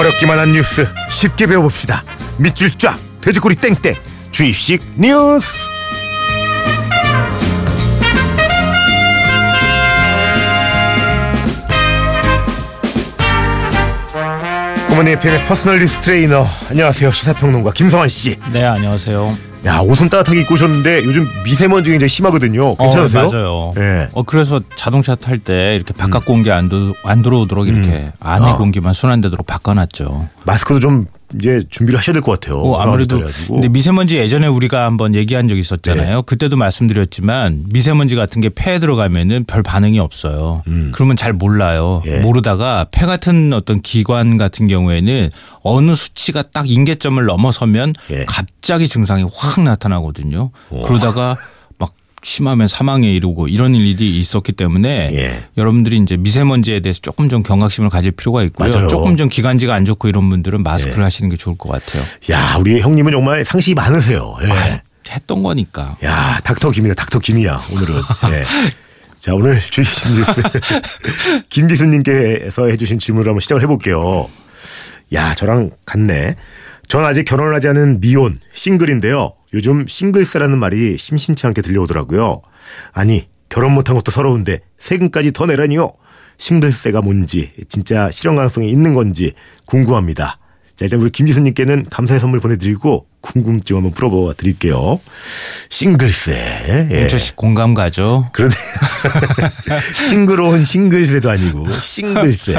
어렵기만 한 뉴스 쉽게 배워봅시다. 밑줄 쫙 돼지꼬리 땡땡 주입식 뉴스. 굿모닝 FM의 personal news trainer 안녕하세요 시사평론가 김성환 씨. 네, 안녕하세요. 야 옷은 따뜻하게 입고 오셨는데 요즘 미세먼지가 이제 심하거든요. 괜찮으세요? 어, 맞아요. 예. 어, 그래서 자동차 탈 때 이렇게 바깥 공기 안, 들- 안 들어오도록 이렇게 안에 아. 공기만 순환되도록 바꿔놨죠. 마스크도 좀 이제 준비를 하셔야 될 것 같아요. 어, 아무래도 그래가지고. 근데 미세먼지 예전에 우리가 한번 얘기한 적이 있었잖아요. 그때도 말씀드렸지만 미세먼지 같은 게 폐에 들어가면은 별 반응이 없어요. 그러면 잘 몰라요. 예. 모르다가 폐 같은 어떤 기관 같은 경우에는 어느 수치가 딱 인계점을 넘어서면 예. 갑자기 증상이 확 나타나거든요. 그러다가 막 심하면 사망에 이르고 이런 일이 있었기 때문에 예. 여러분들이 이제 미세먼지에 대해서 조금 좀 경각심을 가질 필요가 있고요. 맞아요. 조금 좀 기관지가 안 좋고 이런 분들은 마스크를 예. 하시는 게 좋을 것 같아요. 야 우리 형님은 정말 상식이 많으세요. 예. 아, 했던 거니까. 야, 닥터 김이네, 닥터 김이야, 오늘은. 예. 자, 오늘 주신 뉴스. 김비수님께서 해주신 질문을 한번 시작을 해볼게요. 야, 저랑 같네. 전 아직 결혼을 하지 않은 미혼, 싱글인데요. 요즘 싱글세라는 말이 심심치 않게 들려오더라고요. 아니, 결혼 못한 것도 서러운데 세금까지 더 내라니요? 싱글세가 뭔지, 진짜 실현 가능성이 있는 건지 궁금합니다. 자, 일단 우리 김지수님께는 감사의 선물 보내드리고 궁금증 한번 풀어봐 드릴게요. 싱글세. 예. 홍철 씨 공감 가죠. 그런데 싱그러운 싱글세도 아니고 싱글세.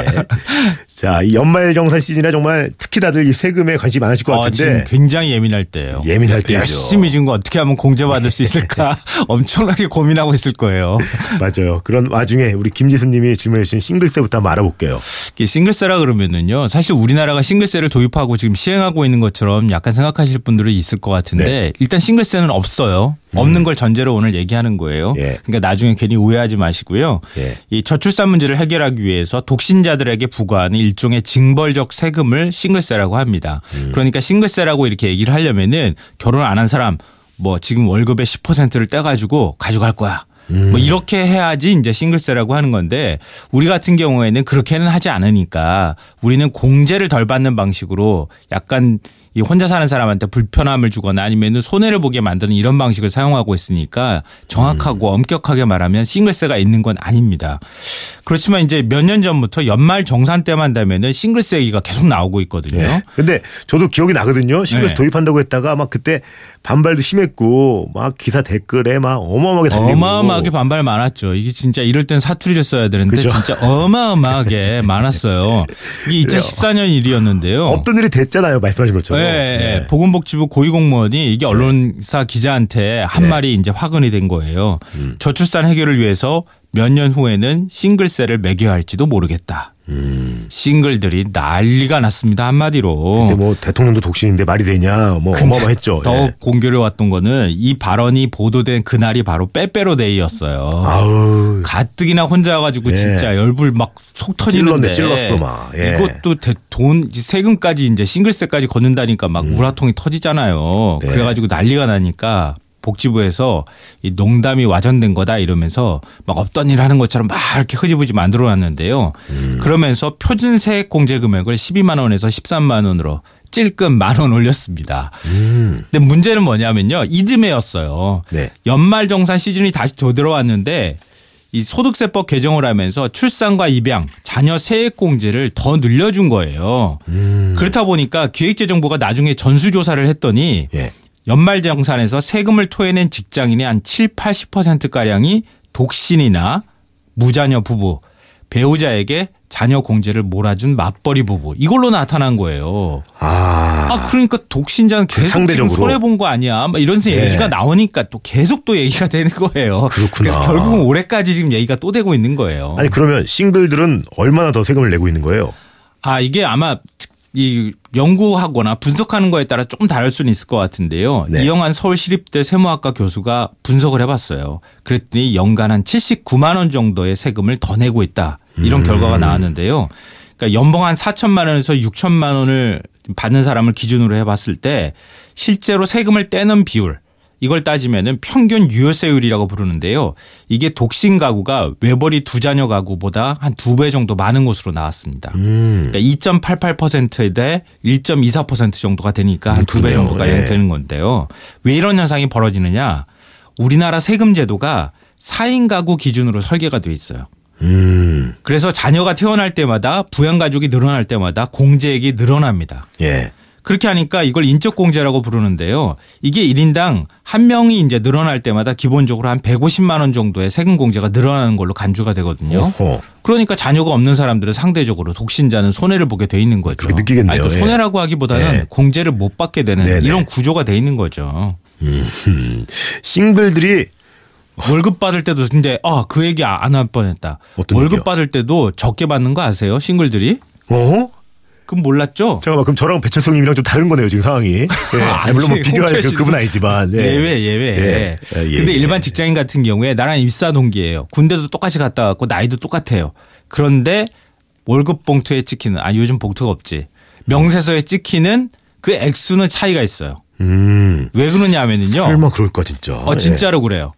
자, 이 연말정산 시즌에 정말 특히 다들 이 세금에 관심이 많으실 것 아, 지금 같은데 굉장히 예민할 때예요. 예민할 때죠. 열심히 지금 어떻게 하면 공제받을 수 있을까 엄청나게 고민하고 있을 거예요. 맞아요. 그런 와중에 우리 김지수님이 질문해 주신 싱글세부터 한번 알아볼게요. 싱글세라 그러면은요. 사실 우리나라가 싱글세를 도입하고 지금 시행하고 있는 것처럼 약간 생각하실 분 들은 있을 것 같은데 네. 일단 싱글세는 없어요. 없는 걸 전제로 오늘 얘기하는 거예요. 음. 예. 그러니까 나중에 괜히 오해하지 마시고요. 예. 이 저출산 문제를 해결하기 위해서 독신자들에게 부과하는 일종의 징벌적 세금을 싱글세라고 합니다. 음. 그러니까 싱글세라고 이렇게 얘기를 하려면은 결혼 안 한 사람 뭐 지금 월급의 10%를 떼가지고 가져갈 거야. 뭐 이렇게 해야지 이제 싱글세라고 하는 건데 우리 같은 경우에는 그렇게는 하지 않으니까 우리는 공제를 덜 받는 방식으로 약간 이 혼자 사는 사람한테 불편함을 주거나 아니면은 손해를 보게 만드는 이런 방식을 사용하고 있으니까 정확하고 엄격하게 말하면 싱글세가 있는 건 아닙니다. 그렇지만 이제 몇 년 전부터 연말 정산 때만 되면은 싱글세 얘기가 계속 나오고 있거든요. 예. 근데 저도 기억이 나거든요. 싱글세 네. 도입한다고 했다가 막 그때 반발도 심했고 막 기사 댓글에 막 어마어마하게 달리고 어마어마하게 반발 많았죠. 이게 진짜 이럴 땐 사투리를 써야 되는데 그죠? 진짜 어마어마하게 많았어요. 이게 2014년 일이었는데요. 없던 일이 됐잖아요. 말씀하신 것처럼. 네, 예. 보건복지부 고위공무원이 이게 언론사 기자한테 한 네. 말이 이제 화근이 된 거예요. 음. 저출산 해결을 위해서 몇 년 후에는 싱글세를 매겨야 할지도 모르겠다. 싱글들이 난리가 났습니다 한마디로. 음. 근데 뭐 대통령도 독신인데 말이 되냐 뭐 어마어마했죠. 더욱 예. 공교를 왔던 거는 이 발언이 보도된 그날이 바로 빼빼로데이였어요. 아우 가뜩이나 혼자 와가지고 예. 진짜 열불 막 속 터지는데 찔렀네, 찔렀어, 막. 예. 이것도 대- 돈 세금까지 이제 싱글세까지 걷는다니까 막 우라통이 터지잖아요. 네. 그래가지고 난리가 나니까 복지부에서 이 농담이 와전된 거다 이러면서 막 없던 일 하는 것처럼 막 이렇게 흐지부지 만들어 놨는데요. 음. 그러면서 표준 세액 공제 금액을 12만 원에서 13만 원으로 찔끔 만 원 올렸습니다. 음. 근데 문제는 뭐냐면요. 이듬해였어요. 네. 연말 정산 시즌이 다시 되돌아왔는데 이 소득세법 개정을 하면서 출산과 입양, 자녀 세액 공제를 더 늘려준 거예요. 음. 그렇다 보니까 기획재정부가 나중에 전수조사를 했더니 예. 연말 정산에서 세금을 토해낸 직장인의 한 7, 80%가량이 독신이나 무자녀 부부, 배우자에게 자녀 공제를 몰아준 맞벌이 부부 이걸로 나타난 거예요. 아. 아 그러니까 독신자는 계속 지금. 손해 본 거 아니야? 막 이런 예. 얘기가 나오니까 또 계속 또 얘기가 되는 거예요. 그렇구나. 래서 결국은 올해까지 지금 얘기가 또 되고 있는 거예요. 아니 그러면 싱글들은 얼마나 더 세금을 내고 있는 거예요? 아 이게 아마 이 연구하거나 분석하는 거에 따라 조금 다를 수는 있을 것 같은데요. 네. 이영환 서울시립대 세무학과 교수가 분석을 해봤어요. 그랬더니 연간 한 79만 원 정도의 세금을 더 내고 있다. 이런 음. 결과가 나왔는데요. 그러니까 연봉 한 4천만 원에서 6천만 원을 받는 사람을 기준으로 해봤을 때 실제로 세금을 떼는 비율 이걸 따지면은 평균 유효세율이라고 부르는데요. 이게 독신 가구가 외벌이 두 자녀 가구보다 한 두 배 정도 많은 것으로 나왔습니다. 음. 그러니까 2.88%대 1.24% 정도가 되니까 한 두 배. 정도가 예. 되는 건데요. 왜 이런 현상이 벌어지느냐? 우리나라 세금 제도가 4인 가구 기준으로 설계가 돼 있어요. 음. 그래서 자녀가 태어날 때마다 부양 가족이 늘어날 때마다 공제액이 늘어납니다. 예. 그렇게 하니까 이걸 인적 공제라고 부르는데요. 이게 1인당 한 명이 이제 늘어날 때마다 기본적으로 한 150만 원 정도의 세금 공제가 늘어나는 걸로 간주가 되거든요. 어허. 그러니까 자녀가 없는 사람들은 상대적으로 독신자는 손해를 보게 돼 있는 거죠. 그렇게 느끼겠네요. 아니, 그 예. 손해라고 하기보다는 예. 공제를 못 받게 되는 네네. 이런 구조가 돼 있는 거죠. 음. 싱글들이 월급 받을 때도 근데 아 그 얘기 안 할 뻔했다. 월급? 받을 때도 적게 받는 거 아세요? 싱글들이? 어? 그럼 몰랐죠? 잠깐만 그럼 저랑 배철성님이랑 좀 다른 거네요 지금 상황이. 예. 아니, 물론 뭐 비교할 그, 그분 아니지만. 예. 예외 예외. 예. 예, 예, 근데 예. 일반 직장인 같은 경우에 나랑 입사 동기예요. 군대도 똑같이 갔다 왔고 나이도 똑같아요. 그런데 월급 봉투에 찍히는 아 요즘 봉투가 없지. 명세서에 찍히는 그 액수는 차이가 있어요. 음. 왜 그러냐면은요. 설마 그럴까 진짜. 어 진짜로 그래요.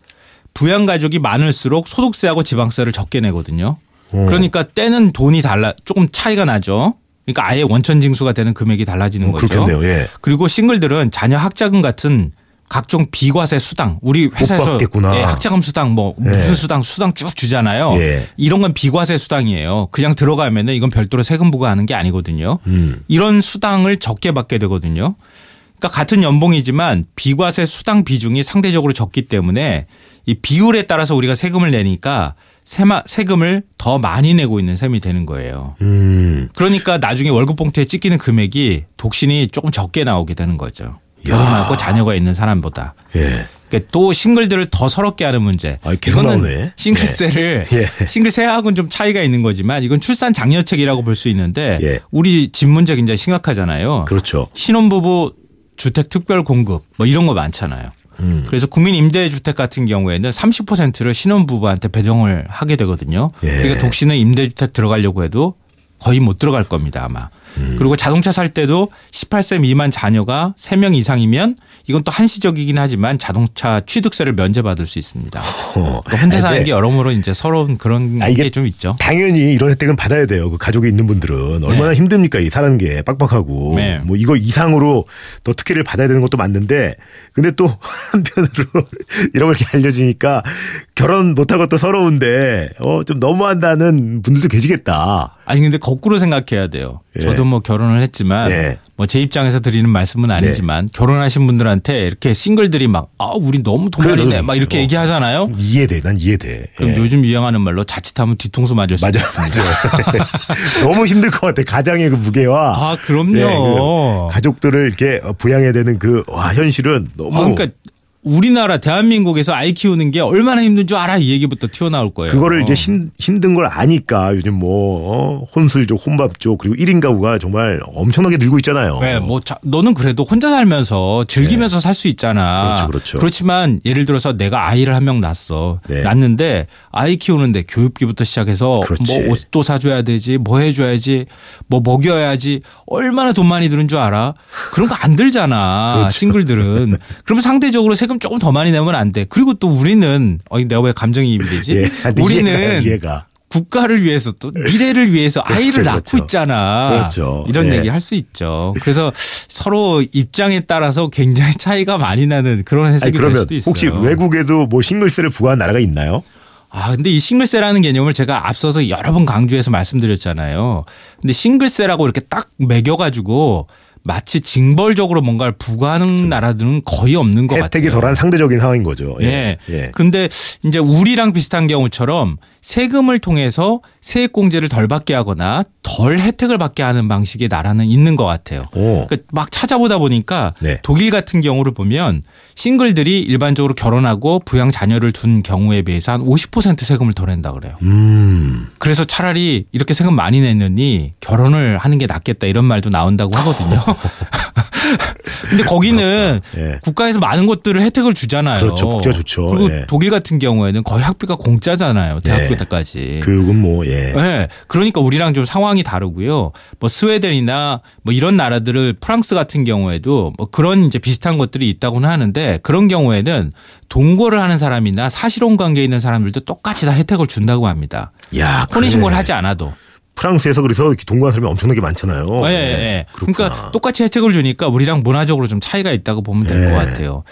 부양 가족이 많을수록 소득세하고 지방세를 적게 내거든요. 어. 그러니까 떼는 돈이 달라 조금 차이가 나죠. 그러니까 아예 원천 징수가 되는 금액이 달라지는 어, 거죠. 그렇겠네요. 예. 그리고 싱글들은 자녀 학자금 같은 각종 비과세 수당 우리 회사에서. 예, 학자금 수당 뭐 예. 무슨 수당 수당 쭉 주잖아요. 예. 이런 건 비과세 수당이에요. 그냥 들어가면은 이건 별도로 세금 부과하는 게 아니거든요. 음. 이런 수당을 적게 받게 되거든요. 그러니까 같은 연봉이지만 비과세 수당 비중이 상대적으로 적기 때문에 이 비율에 따라서 우리가 세금을 내니까 세마, 세금을 더 많이 내고 있는 셈이 되는 거예요. 음. 그러니까 나중에 월급 봉투에 찍히는 금액이 독신이 조금 적게 나오게 되는 거죠. 결혼하고 자녀가 있는 사람보다. 예. 그러니까 또 싱글들을 더 서럽게 하는 문제. 아, 이거는 나오네. 싱글세를 예. 싱글세하고는 좀 차이가 있는 거지만 이건 출산 장려책이라고 볼 수 있는데 예. 우리 집 문제 굉장히 심각하잖아요. 그렇죠. 신혼부부 주택 특별 공급 뭐 이런 거 많잖아요. 음. 그래서 국민 임대주택 같은 경우에는 30%를 신혼부부한테 배정을 하게 되거든요. 예. 그러니까 독신은 임대주택 들어가려고 해도 거의 못 들어갈 겁니다 아마. 음. 그리고 자동차 살 때도 18세 미만 자녀가 3명 이상이면 이건 또 한시적이긴 하지만 자동차 취득세를 면제받을 수 있습니다. 어. 그러니까 혼자 아, 사는 게 여러모로 이제 서러운 그런 아, 게 좀 있죠. 당연히 이런 혜택은 받아야 돼요. 그 가족이 있는 분들은 얼마나 네. 힘듭니까 이 사는 게 빡빡하고 네. 뭐 이거 이상으로 더 특혜를 받아야 되는 것도 맞는데 근데 또 한편으로 이런 걸 이렇게 알려지니까 결혼 못하고 또 서러운데 어 좀 너무한다는 분들도 계시겠다. 아니 근데 거꾸로 생각해야 돼요. 예. 저도 뭐 결혼을 했지만 예. 뭐제 입장에서 드리는 말씀은 아니지만 결혼하신 분들한테 이렇게 싱글들이 막 아 우리 너무 너도 막 이렇게 어. 얘기하잖아요. 이해돼, 난 이해돼. 그럼 예. 요즘 유행하는 말로 자칫하면 뒤통수 맞을 수 맞아, 있습니다. 맞아. 너무 힘들 것 같아. 가장의 그 무게와 아 그럼요. 네, 그 가족들을 이렇게 부양해야 되는 그 와, 현실은 너무 아, 그러니까 우리나라 대한민국에서 아이 키우는 게 얼마나 힘든 줄 알아 이 얘기부터 튀어나올 거예요. 그거를 이제 힘, 힘든 걸 아니까 요즘 뭐 어, 혼술족, 혼밥족 그리고 1인 가구가 정말 엄청나게 늘고 있잖아요. 왜, 뭐, 자, 너는 그래도 혼자 살면서 즐기면서 살수 있잖아. 그렇죠, 그렇죠. 그렇지만 예를 들어서 내가 아이를 한 명 낳았어. 네. 낳는데 아이 키우는데 교육비부터 시작해서 그렇지. 뭐 옷도 사줘야 되지, 뭐 해줘야지, 뭐 먹여야지, 얼마나 돈 많이 드는 줄 알아? 그런 거 안 들잖아. 그렇죠. 싱글들은. 그러면 상대적으로 세금 조금 더 많이 내면 안 돼. 그리고 또 우리는, 어, 내가 왜 감정이입이 되지? 예. 근데 우리는 이해가, 이해가. 국가를 위해서 또 미래를 위해서 아이를 낳고 그렇죠. 있잖아. 그렇죠. 이런 예. 얘기 할 수 있죠. 그래서 서로 입장에 따라서 굉장히 차이가 많이 나는 그런 아니, 해석이 될 그러면 수도 있어요. 혹시 외국에도 뭐 싱글세를 부과한 나라가 있나요? 아, 근데 이 싱글세라는 개념을 제가 앞서서 여러 번 강조해서 말씀드렸잖아요. 근데 싱글세라고 이렇게 딱 매겨가지고 마치 징벌적으로 뭔가를 부과하는 나라들은 거의 없는 것 혜택이 같아요. 덜한 상대적인 상황인 거죠. 예. 예. 그런데 이제 우리랑 비슷한 경우처럼 세금을 통해서 세액 공제를 덜 받게 하거나 덜 혜택을 받게 하는 방식의 나라는 있는 것 같아요. 오. 그러니까 막 찾아보다 보니까 네. 독일 같은 경우를 보면 싱글들이 일반적으로 결혼하고 부양 자녀를 둔 경우에 비해서 한 50% 세금을 덜 낸다 그래요. 음. 그래서 차라리 이렇게 세금 많이 냈느니 결혼을 하는 게 낫겠다 이런 말도 나온다고 하거든요. 근데 거기는 예. 국가에서 많은 것들을 혜택을 주잖아요. 그렇죠. 국제가 좋죠. 그리고 예. 독일 같은 경우에는 거의 학비가 공짜잖아요. 대학교 네. 때까지. 교육은 뭐 예. 네. 그러니까 우리랑 좀 상황이 다르고요. 뭐 스웨덴이나 뭐 이런 나라들을 프랑스 같은 경우에도 뭐 그런 이제 비슷한 것들이 있다고는 하는데 그런 경우에는 동거를 하는 사람이나 사실혼 관계에 있는 사람들도 똑같이 다 혜택을 준다고 합니다. 야, 혼인 신고를 그래. 하지 않아도. 프랑스에서 그래서 이렇게 동거하는 사람이 엄청나게 많잖아요. 예, 예, 네, 예. 그러니까 똑같이 혜택을 주니까 우리랑 문화적으로 좀 차이가 있다고 보면 될것 네. 같아요.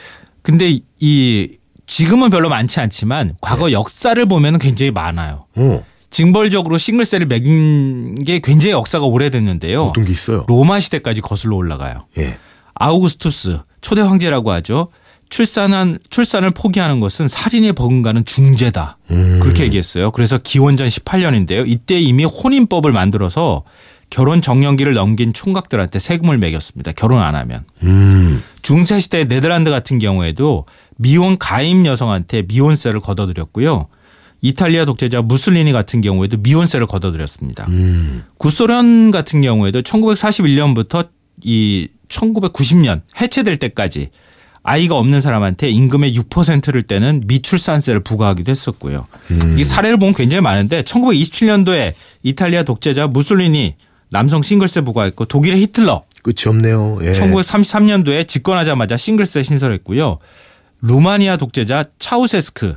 근데 이 지금은 별로 많지 않지만 과거 네. 역사를 보면 굉장히 많아요. 어, 징벌적으로 싱글세를 매긴 게 굉장히 역사가 오래됐는데요. 어떤 게 있어요? 로마 시대까지 거슬러 올라가요. 예. 아우구스투스 초대 황제라고 하죠. 출산한 출산을 포기하는 것은 살인에 버금가는 중죄다. 음. 그렇게 얘기했어요. 그래서 기원전 18년인데요. 이때 이미 혼인법을 만들어서 결혼 정년기를 넘긴 총각들한테 세금을 매겼습니다. 결혼 안 하면. 음. 중세 시대 네덜란드 같은 경우에도 미혼 가임 여성한테 미혼세를 걷어들였고요. 이탈리아 독재자 무슬리니 같은 경우에도 미혼세를 걷어들였습니다. 음. 구소련 같은 경우에도 1941년부터 이 1990년 해체될 때까지 아이가 없는 사람한테 임금의 6%를 떼는 미출산세를 부과하기도 했었고요. 음. 이 사례를 보면 굉장히 많은데 1927년도에 이탈리아 독재자 무솔리니 남성 싱글세 부과했고 독일의 히틀러 끝이 없네요. 예. 1933년도에 집권하자마자 싱글세 신설했고요. 루마니아 독재자 차우세스크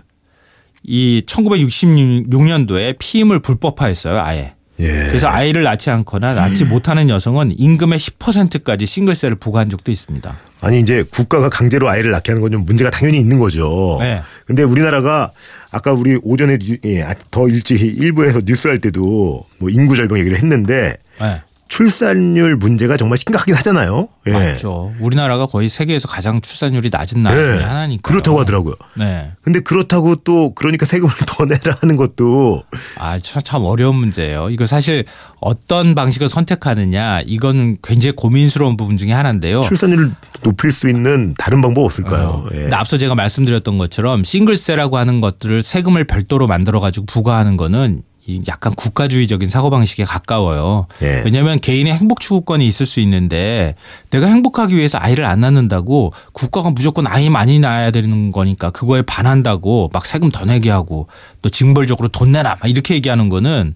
이 1966년도에 피임을 불법화했어요. 아예. 예. 그래서 아이를 낳지 않거나 낳지 못하는 여성은 임금의 10%까지 싱글세를 부과한 적도 있습니다. 아니 이제 국가가 강제로 아이를 낳게 하는 건 좀 문제가 당연히 있는 거죠. 네. 근데 우리나라가 아까 우리 오전에 뉴- 예, 아, 더 일찍 일부에서 뉴스 할 때도 뭐 인구 절벽 얘기를 했는데 네. 출산율 문제가 정말 심각하긴 하잖아요. 예. 맞죠. 우리나라가 거의 세계에서 가장 출산율이 낮은 나라 중에 예. 하나니까. 그렇다고 하더라고요. 네. 근데 그렇다고 또 그러니까 세금을 더 내라 하는 것도 아, 참, 참 어려운 문제예요. 이거 사실 어떤 방식을 선택하느냐 이건 굉장히 고민스러운 부분 중에 하나인데요. 출산율을 높일 수 있는 다른 방법 없을까요? 어, 예. 앞서 제가 말씀드렸던 것처럼 싱글세라고 하는 것들을 세금을 별도로 만들어 가지고 부과하는 거는 이 약간 국가주의적인 사고방식에 가까워요. 예. 왜냐하면 개인의 행복 추구권이 있을 수 있는데 내가 행복하기 위해서 아이를 안 낳는다고 국가가 무조건 아이 많이 낳아야 되는 거니까 그거에 반한다고 막 세금 더 내게 하고 또 징벌적으로 돈 내라 막 이렇게 얘기하는 거는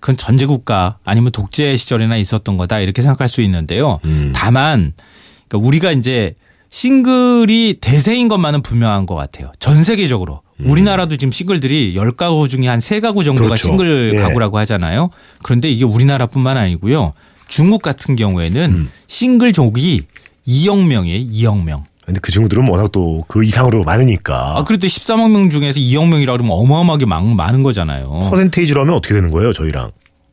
그건 전제국가 아니면 독재 시절이나 있었던 거다 이렇게 생각할 수 있는데요. 음. 다만 그러니까 우리가 이제 싱글이 대세인 것만은 분명한 것 같아요. 전 세계적으로. 우리나라도 지금 싱글들이 10가구 중에 한 3가구 정도가 음. 그렇죠. 싱글 예. 가구라고 하잖아요. 그런데 이게 우리나라뿐만 아니고요. 중국 같은 경우에는 음. 싱글족이 2억 명이에요. 2억 명. 근데 그 친구들은 워낙 또 그 이상으로 많으니까 아, 그래도 13억 명 중에서 2억 명이라 그러면 어마어마하게 많, 많은 거잖아요. 퍼센테이지로 하면 어떻게 되는 거예요, 저희랑?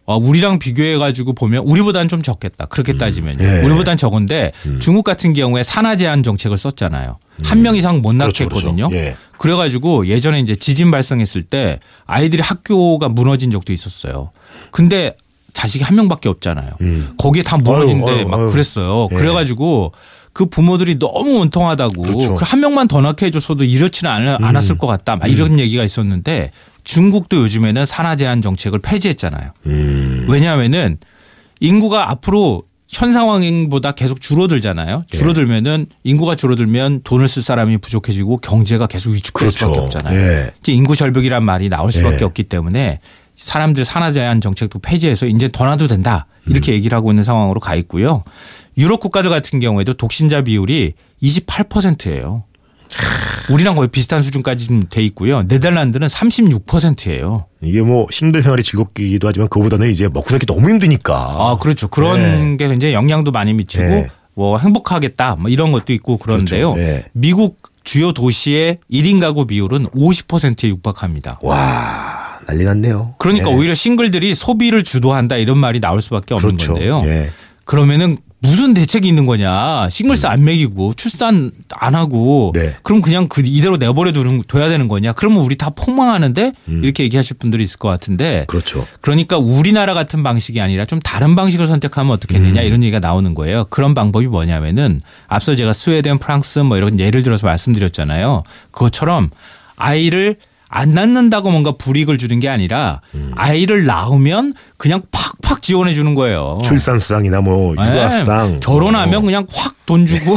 어, 우리랑 비교해 가지고 보면 우리보다는 좀 적겠다. 그렇게 따지면요. 예. 우리보다는 적은데 중국 같은 경우에 산하 제한 정책을 썼잖아요. 한명 이상 못 낳게 그렇죠, 그렇죠. 했거든요. 예. 그래 가지고 예전에 이제 지진 발생했을 때 아이들이 학교가 무너진 적도 있었어요. 근데 자식이 한 명밖에 없잖아요. 음. 거기에 다 무너진데 아유, 아유, 막. 그랬어요. 예. 그래 가지고 그 부모들이 너무 원통하다고 그렇죠. 음. 그한 명만 더 낳게 해줬어도 이렇지는 않- 않았을 것 같다. 막 이런 얘기가 있었는데 중국도 요즘에는 산하 제한 정책을 폐지했잖아요. 음. 왜냐하면은 인구가 앞으로 현 상황보다 계속 줄어들잖아요. 예. 줄어들면은 인구가 줄어들면 돈을 쓸 사람이 부족해지고 경제가 계속 위축될 그렇죠. 수밖에 없잖아요. 예. 이제 인구 절벽이란 말이 나올 수밖에 예. 없기 때문에 사람들 산화 제한 정책도 폐지해서 이제 더 놔도 된다 이렇게 얘기를 하고 있는 상황으로 가 있고요. 유럽 국가들 같은 경우에도 독신자 비율이 28%예요. 우리랑 거의 비슷한 수준까지 좀돼 있고요. 네덜란드는 36%예요. 이게 뭐 싱글 생활이 즐겁기도 하지만 그거보다는 이제 먹고 살기 너무 힘드니까. 아, 그렇죠. 그런 게 굉장히 영향도 많이 미치고 네. 뭐 행복하겠다 뭐 이런 것도 있고 그런데요. 그렇죠. 네. 미국 주요 도시의 1인 가구 비율은 50%에 육박합니다. 와 난리 났네요. 그러니까 예. 오히려 싱글들이 소비를 주도한다 이런 말이 나올 수밖에 없는 그렇죠. 건데요. 예. 그러면은 무슨 대책이 있는 거냐? 싱글세 안 매기고 출산 안 하고 네. 그럼 그냥 그 이대로 내버려 두는 둬야 되는 거냐? 그러면 우리 다 폭망하는데 이렇게 얘기하실 분들이 있을 것 같은데 그렇죠. 그러니까 우리나라 같은 방식이 아니라 좀 다른 방식을 선택하면 어떻겠느냐 이런 얘기가 나오는 거예요. 그런 방법이 뭐냐면은 앞서 제가 스웨덴, 프랑스 뭐 이런 예를 들어서 말씀드렸잖아요. 그것처럼 아이를 안 낳는다고 뭔가 불이익을 주는 게 아니라 아이를 낳으면 그냥 팍팍 지원해 주는 거예요. 출산 수당이나 뭐 육아 네, 수당. 결혼하면 어. 그냥 확 돈 주고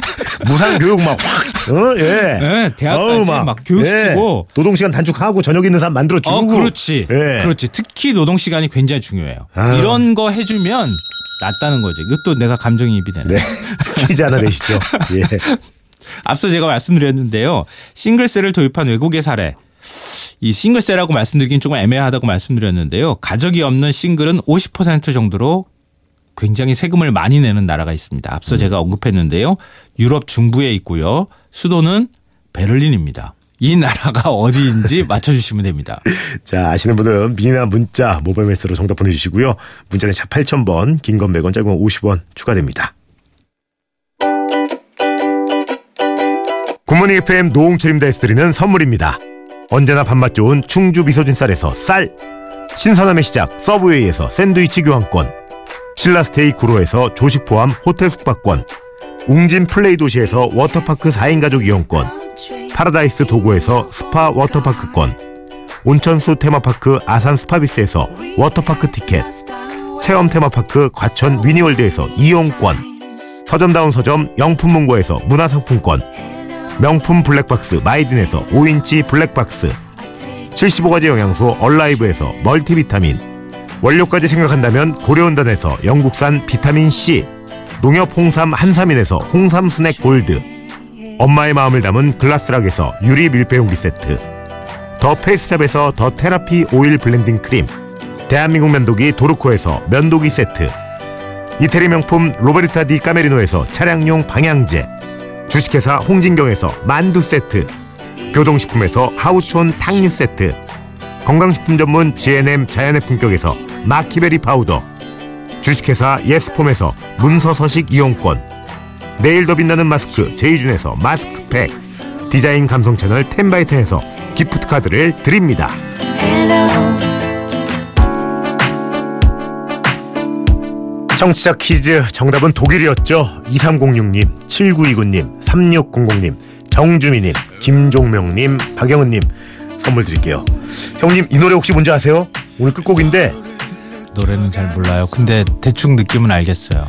무상 교육 막 확. 어, 예. 네, 대학까지 어우, 막 교육시키고. 예. 노동 시간 단축하고 저녁 있는 사람 만들어 주고. 어, 그렇지. 예. 그렇지. 특히 노동 시간이 굉장히 중요해요. 아유. 이런 거 해주면 낫다는 거죠. 이것도 내가 감정이입이 되네. 네. 퀴즈 하나 내시죠. 예. 앞서 제가 말씀드렸는데요. 싱글세를 도입한 외국의 사례. 이 싱글세라고 말씀드리긴 조금 애매하다고 말씀드렸는데요. 가족이 없는 싱글은 50% 정도로 굉장히 세금을 많이 내는 나라가 있습니다. 앞서 제가 언급했는데요. 유럽 중부에 있고요. 수도는 베를린입니다. 이 나라가 어디인지 맞춰주시면 됩니다. 자, 아시는 분은 미나 문자 모바일 메시지로 정답 보내주시고요. 문자는 샵 8000번, 긴 건 100원, 짧은 건 50원 추가됩니다. 굿모닝 FM 노홍철입니다. 드리는 선물입니다. 언제나 밥맛 좋은 충주 미소진 쌀에서 쌀. 신선함의 시작 서브웨이에서 샌드위치 교환권. 신라스테이 구로에서 조식 포함 호텔 숙박권. 웅진 플레이 도시에서 워터파크 4인 가족 이용권. 파라다이스 도구에서 스파 워터파크권. 온천수 테마파크 아산 스파비스에서 워터파크 티켓. 체험 테마파크 과천 미니월드에서 이용권. 서점다운 서점 영풍문고에서 문화상품권 명품 블랙박스 마이딘에서 5인치 블랙박스. 75가지 영양소 얼라이브에서 멀티비타민. 원료까지 생각한다면 고려은단에서 영국산 비타민C. 농협 홍삼 한삼인에서 홍삼 스낵 골드. 엄마의 마음을 담은 글라스락에서 유리 밀폐용기 세트. 더 페이스샵에서 더 테라피 오일 블렌딩 크림. 대한민국 면도기 도르코에서 면도기 세트. 이태리 명품 로베르타 디 까메리노에서 차량용 방향제 주식회사 홍진경에서 만두 세트 교동식품에서 하우촌 탕류 세트 건강식품 전문 GNM 자연의 품격에서 마키베리 파우더 주식회사 예스폼에서 문서서식 이용권 내일 더 빛나는 마스크 제이준에서 마스크팩 디자인 감성 채널 텐바이텐에서 기프트 카드를 드립니다. 청취자 퀴즈 정답은 독일이었죠. 2306님, 7929님, 3600님, 정주미님, 김종명님, 박영은님 선물 드릴게요. 형님 이 노래 혹시 뭔지 아세요? 오늘 끝곡인데 노래는 잘 몰라요. 근데 대충 느낌은 알겠어요.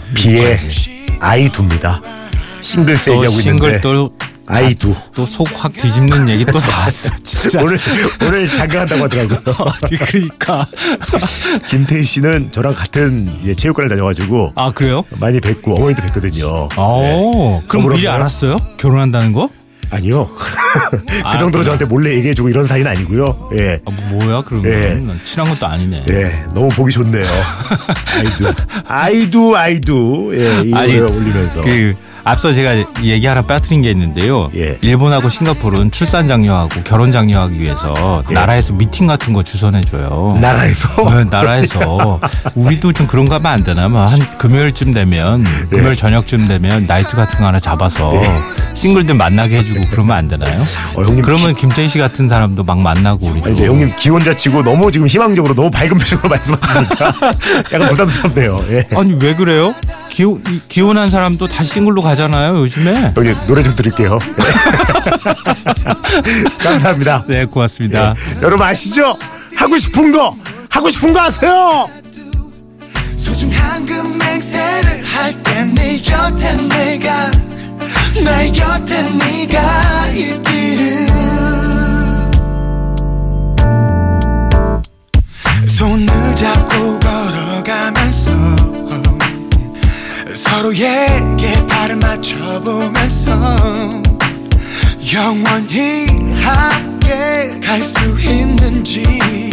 싱글스 또 얘기하고 싱글 있는데 또 아이두. 또 속 확 뒤집는 얘기 또 나왔어. 진짜. 오늘 오늘 자극한다고 하더라고요. 그러니까. 김태희 씨는 저랑 같은 이제 체육관을 다녀가지고 아 그래요? 많이 뵙고 어머니도 뵀거든요. 어. 그럼 더불어 미리? 알았어요? 결혼한다는 거? 아니요. 그 아, 정도로 그래요? 저한테 몰래 얘기해주고 이런 사이는 아니고요. 예. 아, 뭐야 그러면 예. 난 친한 것도 아니네. 예, 너무 보기 좋네요. 아이두, 아이두, 아이두. 예, 이 아니, 노래 올리면서. 그 앞서 제가 얘기 하나 빠뜨린 게 있는데요. 예. 일본하고 싱가포르는 출산 장려하고 결혼 장려하기 위해서 예. 나라에서 미팅 같은 거 주선해 줘요. 나라에서. 네, 나라에서 우리도 좀 그런 거 하면 안 되나? 뭐한 금요일쯤 되면 금요일 저녁쯤 되면 나이트 같은 거 하나 잡아서 싱글들 만나게 해주고 그러면 안 되나요? 어, 형님 그러면 김태희 씨 같은 사람도 막 만나고 우리도. 아니, 형님 기혼자 치고 너무 지금 희망적으로 너무 밝은 표정으로 말씀하시니까 약간 부담스럽네요. 예. 아니 왜 그래요? 기혼 이- 기혼한 사람도 다 싱글로 가잖아요 요즘에. 형님 노래 좀 드릴게요. 예. 감사합니다. 네 고맙습니다. 여러분 아시죠? 하고 싶은 거 하고 싶은 거 하세요. 소중한 그 맹세를 할때네 곁에 내가 나의 곁에 네가 있기를 손을 잡고 걸어가면서 서로에게 발을 맞춰보면서 영원히 함께 갈 수 있는지